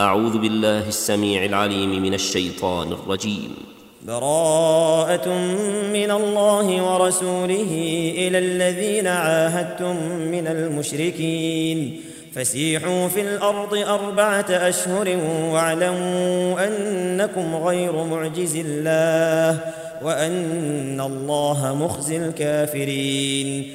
أعوذ بالله السميع العليم من الشيطان الرجيم. براءة من الله ورسوله إلى الذين عاهدتم من المشركين. فسيحوا في الأرض أربعة أشهر واعلموا أنكم غير معجز الله وأن الله مخزي الكافرين.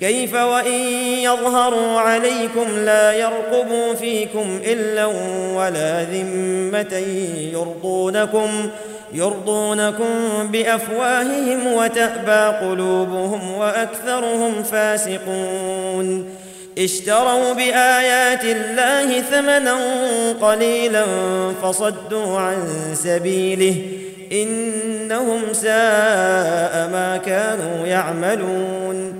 كيف وإن يظهروا عليكم لا يرقبوا فيكم إلا ولا ذمة يرضونكم يرضونكم بأفواههم وتأبى قلوبهم وأكثرهم فاسقون اشتروا بآيات الله ثمنا قليلا فصدوا عن سبيله إنهم ساء ما كانوا يعملون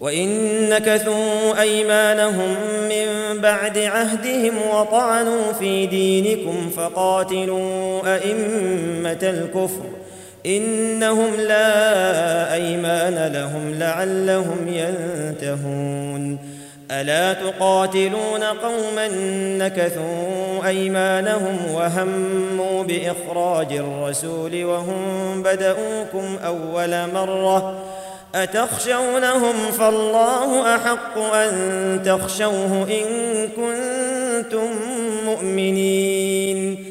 وإن نكثوا أيمانهم من بعد عهدهم وطعنوا في دينكم فقاتلوا أئمة الكفر إنهم لا أيمان لهم لعلهم ينتهون. ألا تقاتلون قوما نكثوا أيمانهم وهموا بإخراج الرسول وهم بدؤوكم أول مرة أتخشونهم فالله أحق أن تخشوه إن كنتم مؤمنين.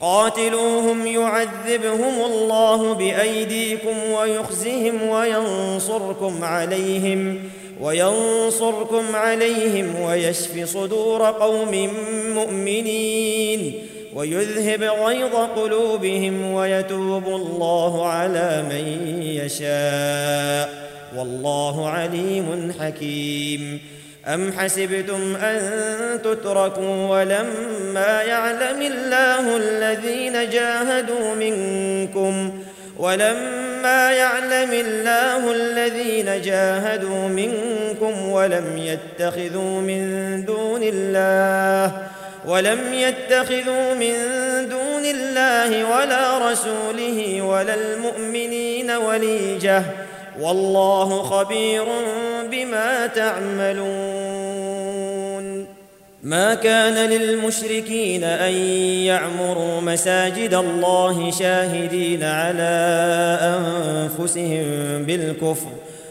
قاتلوهم يعذبهم الله بأيديكم ويخزهم وينصركم عليهم وينصركم عليهم ويشف صدور قوم مؤمنين. ويذهب غيظ قلوبهم ويتوب الله على من يشاء. والله عليم حكيم. أم حسبتم أن تتركوا ولما يعلم الله الذين جاهدوا منكم ولما يعلم الله الذين جاهدوا منكم ولم يتخذوا من دون الله ولم يتخذوا من دون الله ولا رسوله ولا المؤمنين وليجة. والله خبير بما تعملون. ما كان للمشركين أن يعمروا مساجد الله شاهدين على أنفسهم بالكفر.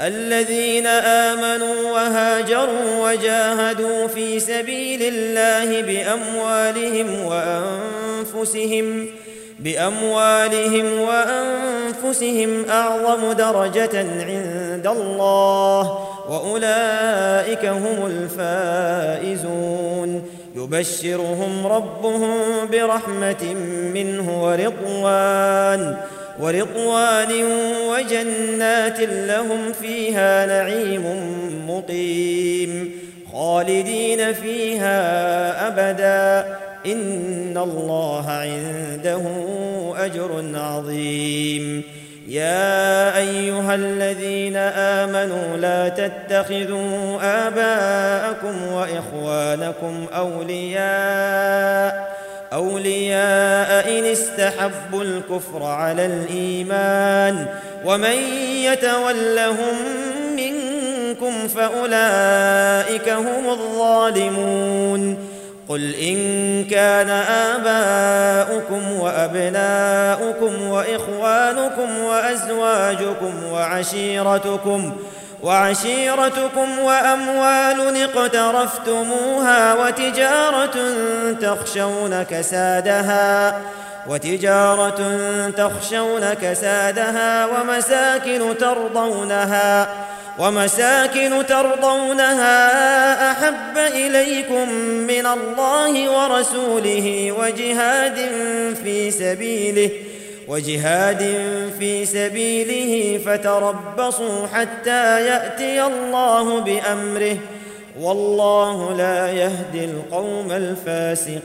الذين آمنوا وهاجروا وجاهدوا في سبيل الله بأموالهم وأنفسهم بأموالهم وأنفسهم أعظم درجة عند الله وأولئك هم الفائزون. يبشرهم ربهم برحمة منه ورضوان. ورضوان وجنات لهم فيها نعيم مقيم خالدين فيها أبدا إن الله عنده أجر عظيم. يا أيها الذين آمنوا لا تتخذوا آباءكم وإخوانكم أولياء أولياء استحبوا الكفر على الإيمان ومن يتولهم منكم فأولئك هم الظالمون قل إن كان آباؤكم وأبناؤكم وإخوانكم وأزواجكم وعشيرتكم وعشيرتكم وأموال اقترفتموها وتجارة تخشون كسادها وتجارة تخشون كسادها ومساكن ترضونها ومساكن ترضونها أحب إليكم من الله ورسوله وجهاد في سبيله وجهاد في سبيله فتربصوا حتى يأتي الله بأمره والله لا يهدي القوم الفاسقين.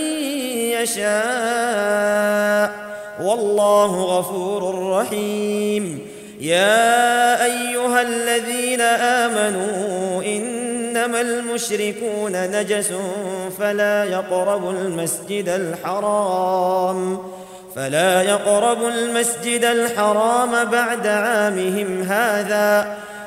يشاء. والله غفور رحيم. يا أيها الذين آمنوا إنما المشركون نجس فلا يقربوا المسجد الحرام. فلا يقربوا المسجد الحرام بعد عامهم هذا.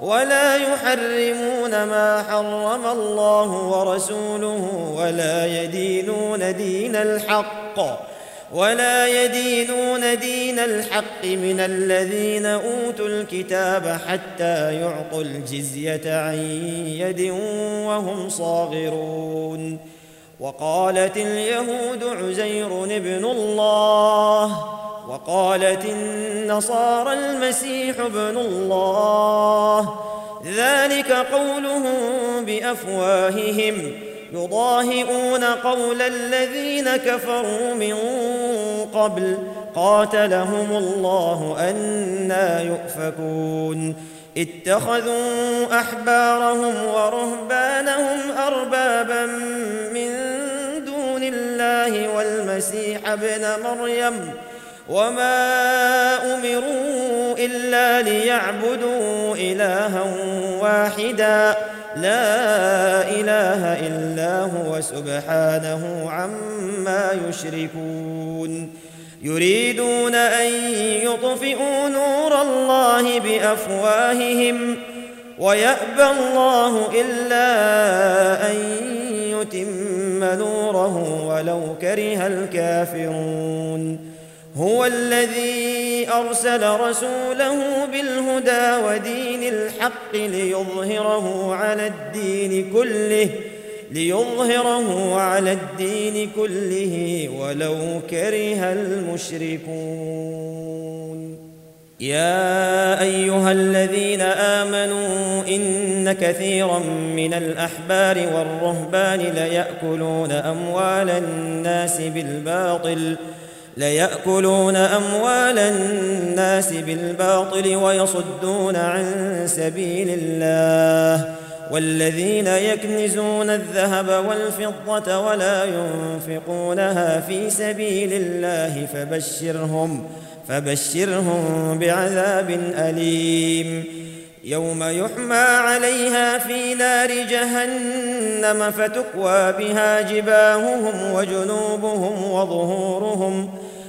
ولا يحرمون ما حرم الله ورسوله ولا يدينون دين الحق ولا يدينون دين الحق من الذين أوتوا الكتاب حتى يعطوا الجزية عن يد وهم صاغرون. وقالت اليهود عزير ابن الله وقالت النصارى المسيح ابن الله. ذلك قولهم بأفواههم. يضاهئون قول الذين كفروا من قبل. قاتلهم الله أنا يؤفكون. اتخذوا أحبارهم ورهبانهم أربابا من دون الله والمسيح ابن مريم. وما امروا الا ليعبدوا الها واحدا لا اله الا هو سبحانه عما يشركون يريدون ان يطفئوا نور الله بافواههم ويابى الله الا ان يتم نوره ولو كره الكافرون هو الذي أرسل رسوله بالهدى ودين الحق ليظهره على الدين كله ليظهره على الدين كله ولو كره المشركون. يا أيها الذين آمنوا إن كثيرا من الأحبار والرهبان ليأكلون أموال الناس بالباطل ليأكلون أموال الناس بالباطل ويصدون عن سبيل الله والذين يكنزون الذهب والفضة ولا ينفقونها في سبيل الله فبشرهم فبشرهم بعذاب أليم. يوم يحمى عليها في نار جهنم فتكوى بها جباههم وجنوبهم وظهورهم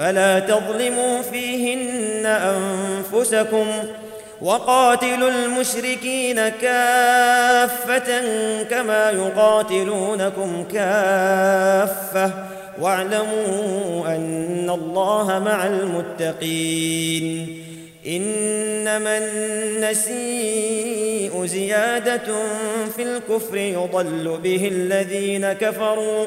فلا تظلموا فيهن أنفسكم وقاتلوا المشركين كافة كما يقاتلونكم كافة واعلموا أن الله مع المتقين إنما النسيء زيادة في الكفر يضل به الذين كفروا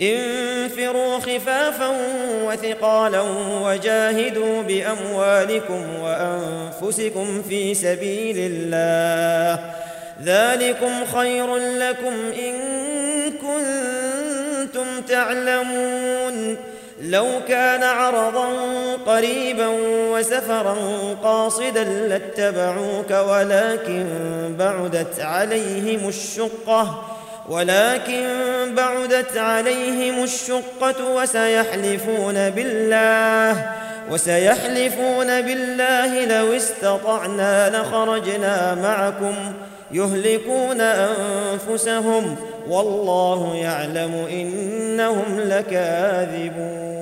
انفروا خفافا وثقالا وجاهدوا بأموالكم وأنفسكم في سبيل الله. ذلكم خير لكم إن كنتم تعلمون. لو كان عرضا قريبا وسفرا قاصدا لاتبعوك ولكن بعدت عليهم الشقة. ولكن بعدت عليهم الشقة وسيحلفون بالله وسيحلفون بالله لو استطعنا لخرجنا معكم يهلكون أنفسهم والله يعلم إنهم لكاذبون.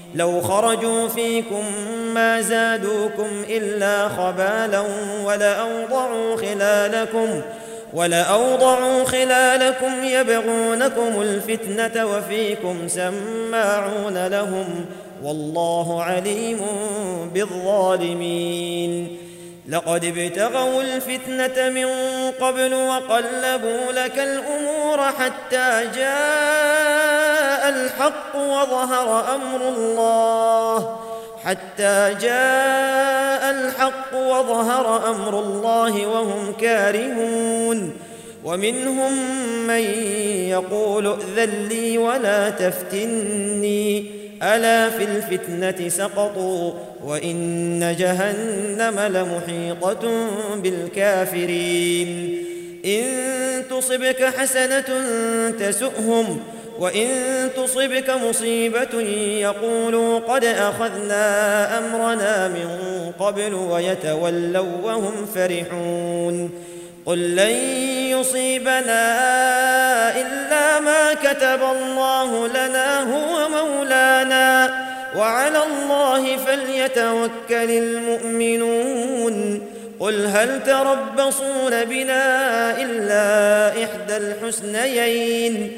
لو خرجوا فيكم ما زادوكم إلا خبالا ولأوضعوا خلالكم ولأوضعوا خلالكم يبغونكم الفتنة وفيكم سماعون لهم والله عليم بالظالمين لقد ابتغوا الفتنة من قبل وقلبوا لك الأمور حتى جاء الحق وظهر أمر الله. حتى جاء الحق وظهر أمر الله وهم كارهون. ومنهم من يقول ائذن لي ولا تفتني. ألا في الفتنة سقطوا وإن جهنم لمحيطة بالكافرين. إن تصبك حسنة تسؤهم وإن تصبك مصيبة يقولوا قد أخذنا أمرنا من قبل ويتولوا وهم فرحون قل لن يصيبنا إلا ما كتب الله لنا هو مولانا وعلى الله فليتوكل المؤمنون قل هل تربصون بنا إلا إحدى الحسنيين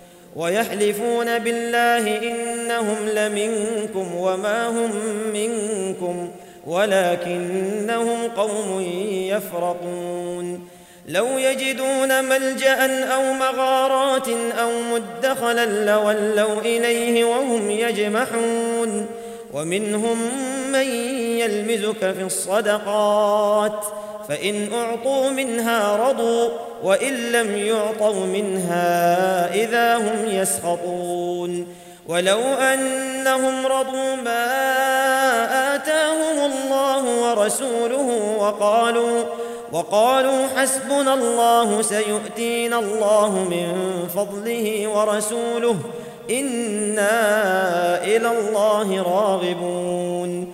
ويحلفون بالله إنهم لمنكم وما هم منكم ولكنهم قوم يفرقون لو يجدون ملجأ أو مغارات أو مدخلا لولوا إليه وهم يجمحون ومنهم من يلمزك في الصدقات فإن أعطوا منها رضوا وإن لم يعطوا منها إذا هم يسخطون. ولو أنهم رضوا ما آتاهم الله ورسوله وقالوا وقالوا حسبنا الله سيؤتينا الله من فضله ورسوله إنا إلى الله راغبون.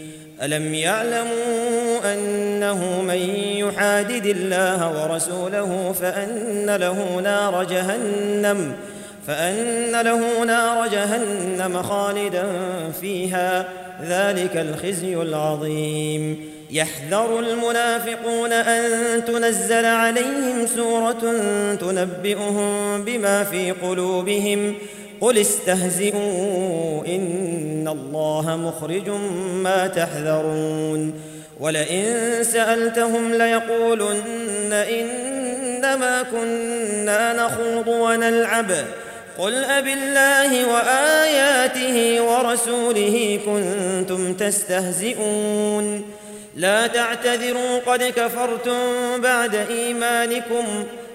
ألم يعلموا أنه من يحادد الله ورسوله فأن له نار جهنم فأن له نار جهنم خالدا فيها ذلك الخزي العظيم. يحذر المنافقون أن تنزل عليهم سورة تنبئهم بما في قلوبهم قل استهزئوا إن الله مخرج ما تحذرون. ولئن سألتهم ليقولن إنما كنا نخوض ونلعب. قل أبالله وآياته ورسوله كنتم تستهزئون. لا تعتذروا قد كفرتم بعد إيمانكم.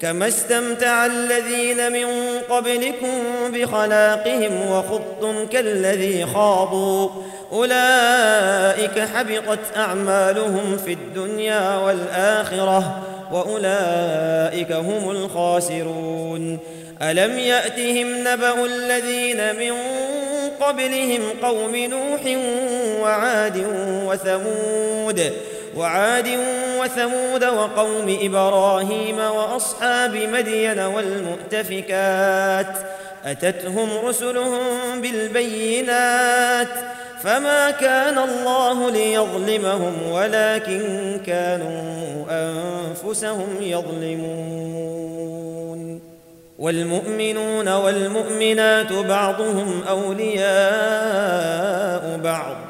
كما استمتع الذين من قبلكم بخلاقهم وخضتم كالذي خاضوا. أولئك حبطت أعمالهم في الدنيا والآخرة وأولئك هم الخاسرون. ألم يأتهم نبأ الذين من قبلهم قوم نوح وعاد وثمود وعاد وثمود وقوم إبراهيم وأصحاب مدين والمؤتفكات أتتهم رسلهم بالبينات فما كان الله ليظلمهم ولكن كانوا أنفسهم يظلمون والمؤمنون والمؤمنات بعضهم أولياء بعض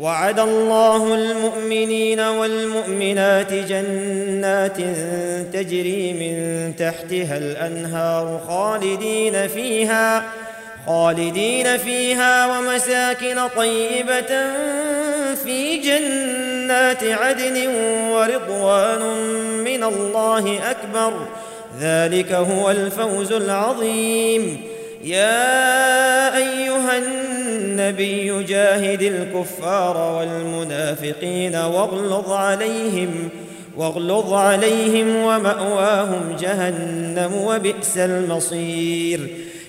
وعد الله المؤمنين والمؤمنات جنات تجري من تحتها الأنهار خالدين فيها خالدين فيها ومساكن طيبة في جنات عدن ورضوان من الله أكبر. ذلك هو الفوز العظيم. يا أيها النبي جاهد الكفار والمنافقين واغلظ عليهم واغلظ عليهم ومأواهم جهنم وبئس المصير.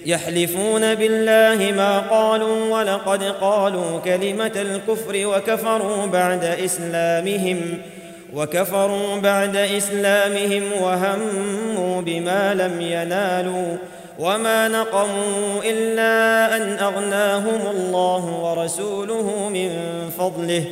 يحلفون بالله ما قالوا ولقد قالوا كلمة الكفر وكفروا بعد إسلامهم وكفروا بعد إسلامهم وهموا بما لم ينالوا. وما نقموا الا ان اغناهم الله ورسوله من فضله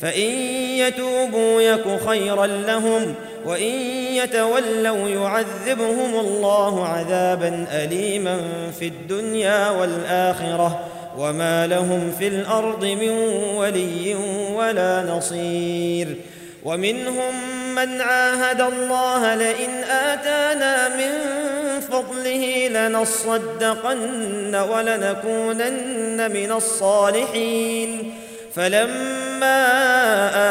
فان يتوبوا يك خيرا لهم وان يتولوا يعذبهم الله عذابا اليما في الدنيا والاخره وما لهم في الأرض من ولي ولا نصير ومنهم من عاهد الله لئن اتانا من فضله لنصدقن ولنكونن من الصالحين. فلما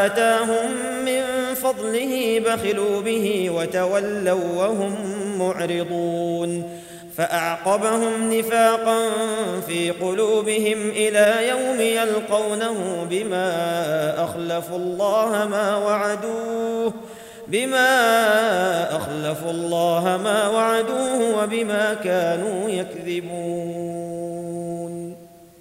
آتاهم من فضله بخلوا به وتولوا وهم معرضون. فأعقبهم نفاقا في قلوبهم إلى يوم يلقونه بما أخلفوا الله ما وعدوه. بما أخلفوا الله ما وعدوه وبما كانوا يكذبون.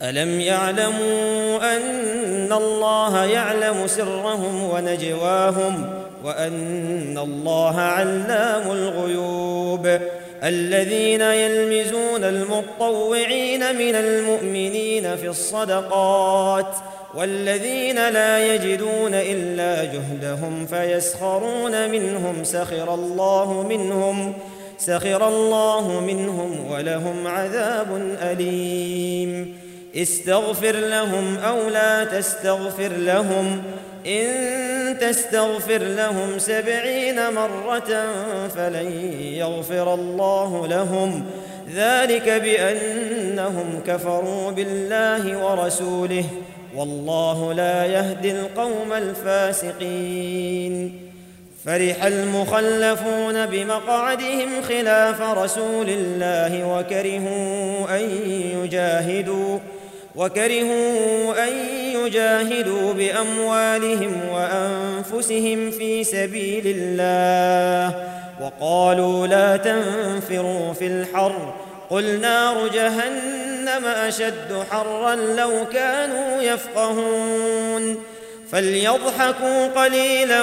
ألم يعلموا أن الله يعلم سرهم ونجواهم وأن الله علام الغيوب؟ الذين يلمزون المطوعين من المؤمنين في الصدقات والذين لا يجدون إلا جهدهم فيسخرون منهم سخر الله منهم سخر الله منهم ولهم عذاب أليم. استغفر لهم أو لا تستغفر لهم إن تستغفر لهم سبعين مرة فلن يغفر الله لهم. ذلك بأنهم كفروا بالله ورسوله. والله لا يهدي القوم الفاسقين. فرح المخلفون بمقعدهم خلاف رسول الله وكرهوا أن يجاهدوا وكرهوا أن يجاهدوا بأموالهم وأنفسهم في سبيل الله. وقالوا لا تنفروا في الحر قل نار جهنم أشد حرا لو كانوا يفقهون فليضحكوا قليلا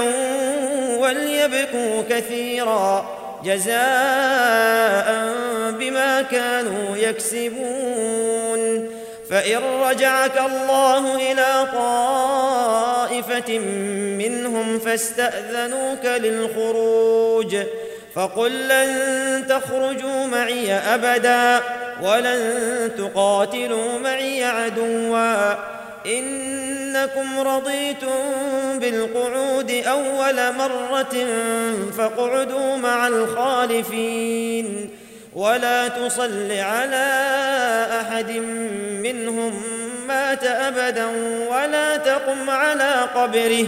وليبكوا كثيرا جزاء بما كانوا يكسبون فإن رجعك الله إلى طائفة منهم فاستأذنوك للخروج فقل لن تخرجوا معي أبدا ولن تقاتلوا معي عدوا. إنكم رضيتم بالقعود أول مرة فاقعدوا مع الخالفين. ولا تصل على أحد منهم مات أبدا ولا تقم على قبره.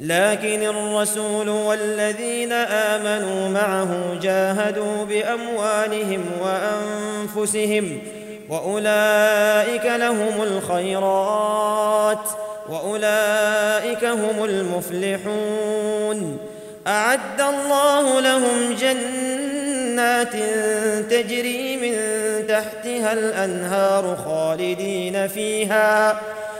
لكن الرسول والذين آمنوا معه جاهدوا بأموالهم وأنفسهم وأولئك لهم الخيرات وأولئك هم المفلحون. أعد الله لهم جنات تجري من تحتها الأنهار خالدين فيها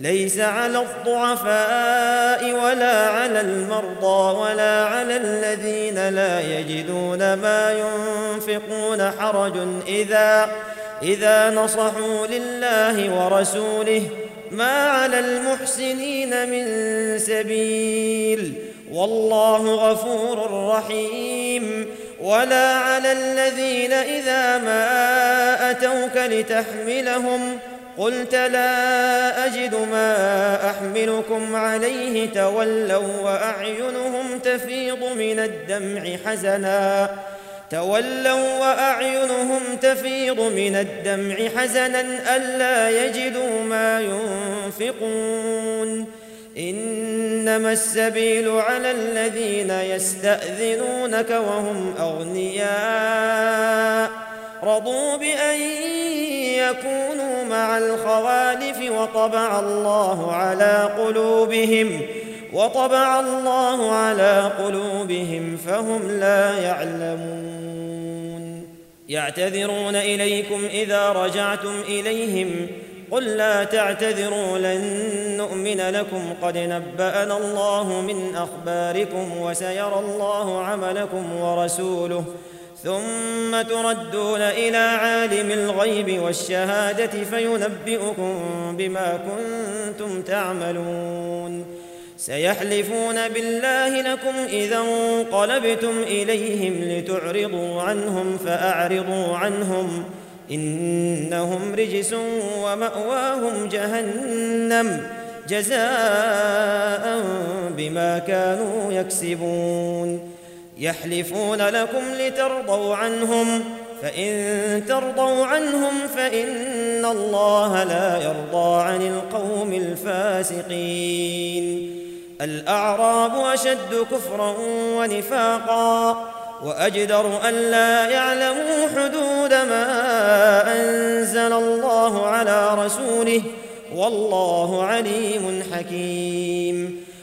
ليس على الضعفاء ولا على المرضى ولا على الذين لا يجدون ما ينفقون حرج إذا إذا نصحوا لله ورسوله ما على المحسنين من سبيل والله غفور رحيم. ولا على الذين إذا ما أتوك لتحملهم قلت لا أجد ما أحملكم عليه تولوا وأعينهم تفيض من الدمع حزنا. تولوا وأعينهم تفيض من الدمع حزنا ألا يجدوا ما ينفقون. إنما السبيل على الذين يستأذنونك وهم أغنياء. رضوا بأن يكونوا مع الخوالف وطبع الله على قلوبهم وطبع الله على قلوبهم فهم لا يعلمون. يعتذرون إليكم إذا رجعتم إليهم قل لا تعتذروا لن نؤمن لكم. قد نبأنا الله من أخباركم وسيرى الله عملكم ورسوله. ثم تردون إلى عالم الغيب والشهادة فينبئكم بما كنتم تعملون. سيحلفون بالله لكم إذا انقلبتم إليهم لتعرضوا عنهم فأعرضوا عنهم. إنهم رجس ومأواهم جهنم جزاء بما كانوا يكسبون. يحلفون لكم لترضوا عنهم فإن ترضوا عنهم فإن الله لا يرضى عن القوم الفاسقين. الأعراب أشد كفرا ونفاقا وأجدر ألا يعلموا حدود ما أنزل الله على رسوله والله عليم حكيم.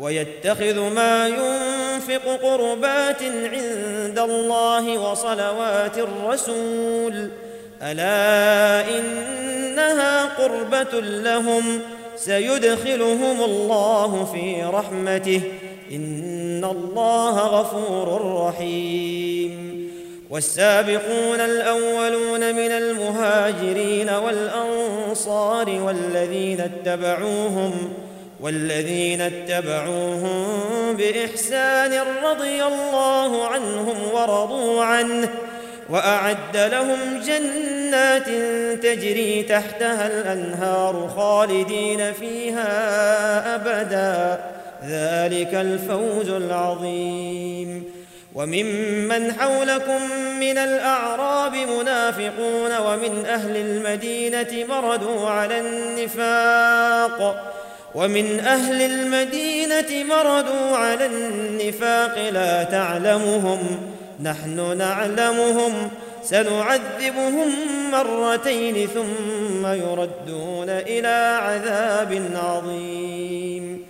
ويتخذ ما ينفق قربات عند الله وصلوات الرسول. ألا إنها قربة لهم؟ سيدخلهم الله في رحمته. إن الله غفور رحيم. والسابقون الأولون من المهاجرين والأنصار والذين اتبعوهم والذين اتبعوهم بإحسان رضي الله عنهم ورضوا عنه وأعد لهم جنات تجري تحتها الأنهار خالدين فيها أبدا. ذلك الفوز العظيم. وممن حولكم من الأعراب منافقون ومن أهل المدينة مردوا على النفاق. ومن أهل المدينة مردوا على النفاق لا تعلمهم نحن نعلمهم سنعذبهم مرتين ثم يردون إلى عذاب عظيم.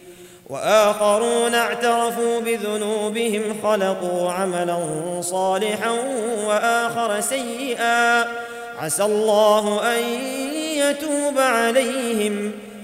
وآخرون اعترفوا بذنوبهم خلقوا عملا صالحا وآخر سيئا. عسى الله أن يتوب عليهم.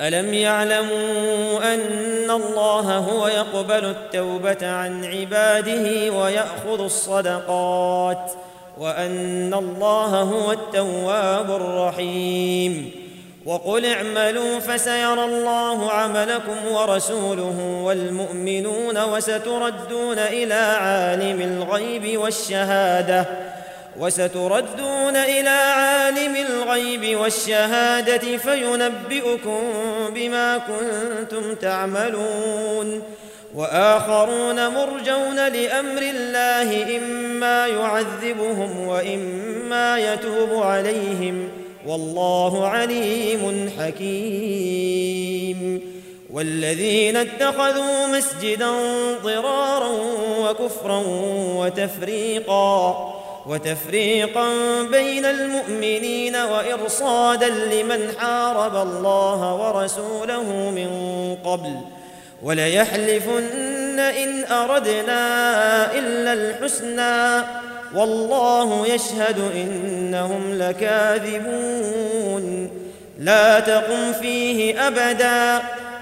ألم يعلموا أن الله هو يقبل التوبة عن عباده ويأخذ الصدقات وأن الله هو التواب الرحيم وقل اعملوا فسيرى الله عملكم ورسوله والمؤمنون وستردون إلى عالم الغيب والشهادة وستردون إلى عالم الغيب والشهادة فينبئكم بما كنتم تعملون. وآخرون مرجون لأمر الله إما يعذبهم وإما يتوب عليهم. والله عليم حكيم. والذين اتخذوا مسجدا ضرارا وكفرا وتفريقا وتفريقا بين المؤمنين وإرصادا لمن حارب الله ورسوله من قبل. وليحلفن إن أردنا إلا الحسنى. والله يشهد إنهم لكاذبون. لا تقم فيه أبدا.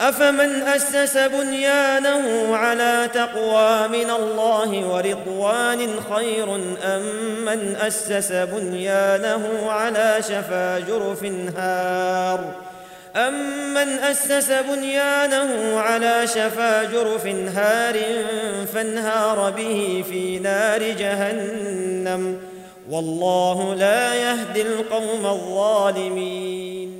أفمن أسس بنيانه على تقوى من الله ورضوان خير أم من أسس بنيانه على شفا جرف هار امن أسس بنيانه على شفا جرف هار فانهار به في نار جهنم والله لا يهدي القوم الظالمين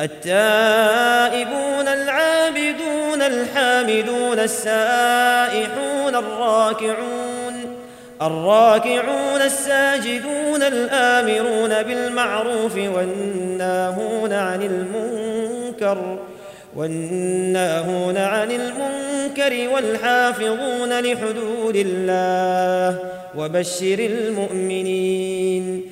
التائبون العابدون الحامدون السائحون الراكعون الراكعون الساجدون الآمرون بالمعروف والناهون عن المنكر والناهون عن المنكر والحافظون لحدود الله وبشر المؤمنين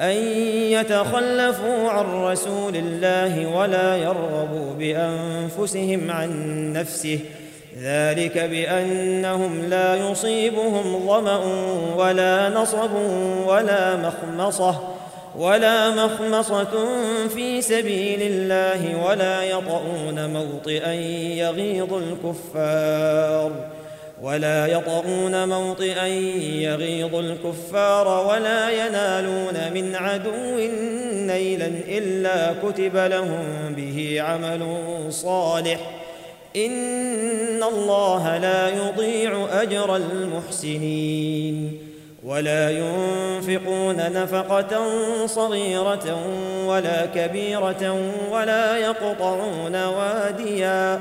أن يتخلفوا عن رسول الله ولا يرغبوا بأنفسهم عن نفسه. ذلك بأنهم لا يصيبهم ظمأ ولا نصب ولا مخمصة ولا مخمصة في سبيل الله ولا يطؤون موطئا يغيظ الكفار. ولا يطؤون موطئا يغيظ الكفار ولا ينالون من عدو نيلا إلا كتب لهم به عمل صالح. إن الله لا يضيع أجر المحسنين. ولا ينفقون نفقة صغيرة ولا كبيرة ولا يقطعون واديا.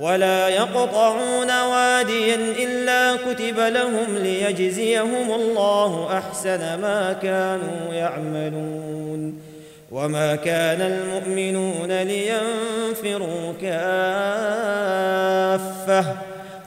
ولا يقطعون واديا إلا كتب لهم ليجزيهم الله أحسن ما كانوا يعملون وما كان المؤمنون لينفروا كافة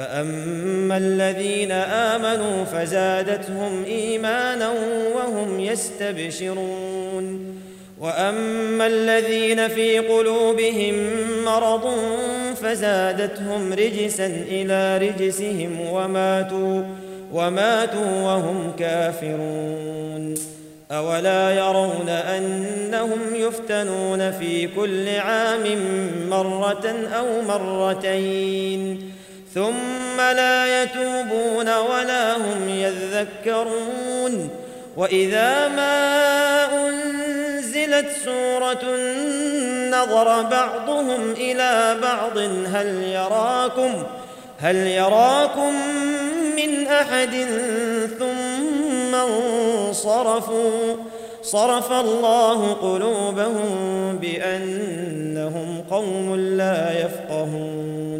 فاما الذين امنوا فزادتهم ايمانا وهم يستبشرون واما الذين في قلوبهم مرض فزادتهم رجسا إلى رجسهم وماتوا وماتوا وهم كافرون اولا يرون انهم يفتنون في كل عام مره أو مرتين ثم لا يتوبون ولا هم يذكرون. وإذا ما أنزلت سورة نظر بعضهم إلى بعض هل يراكم هل يراكم من أحد؟ ثم انصرفوا. صرف الله قلوبهم بأنهم قوم لا يفقهون.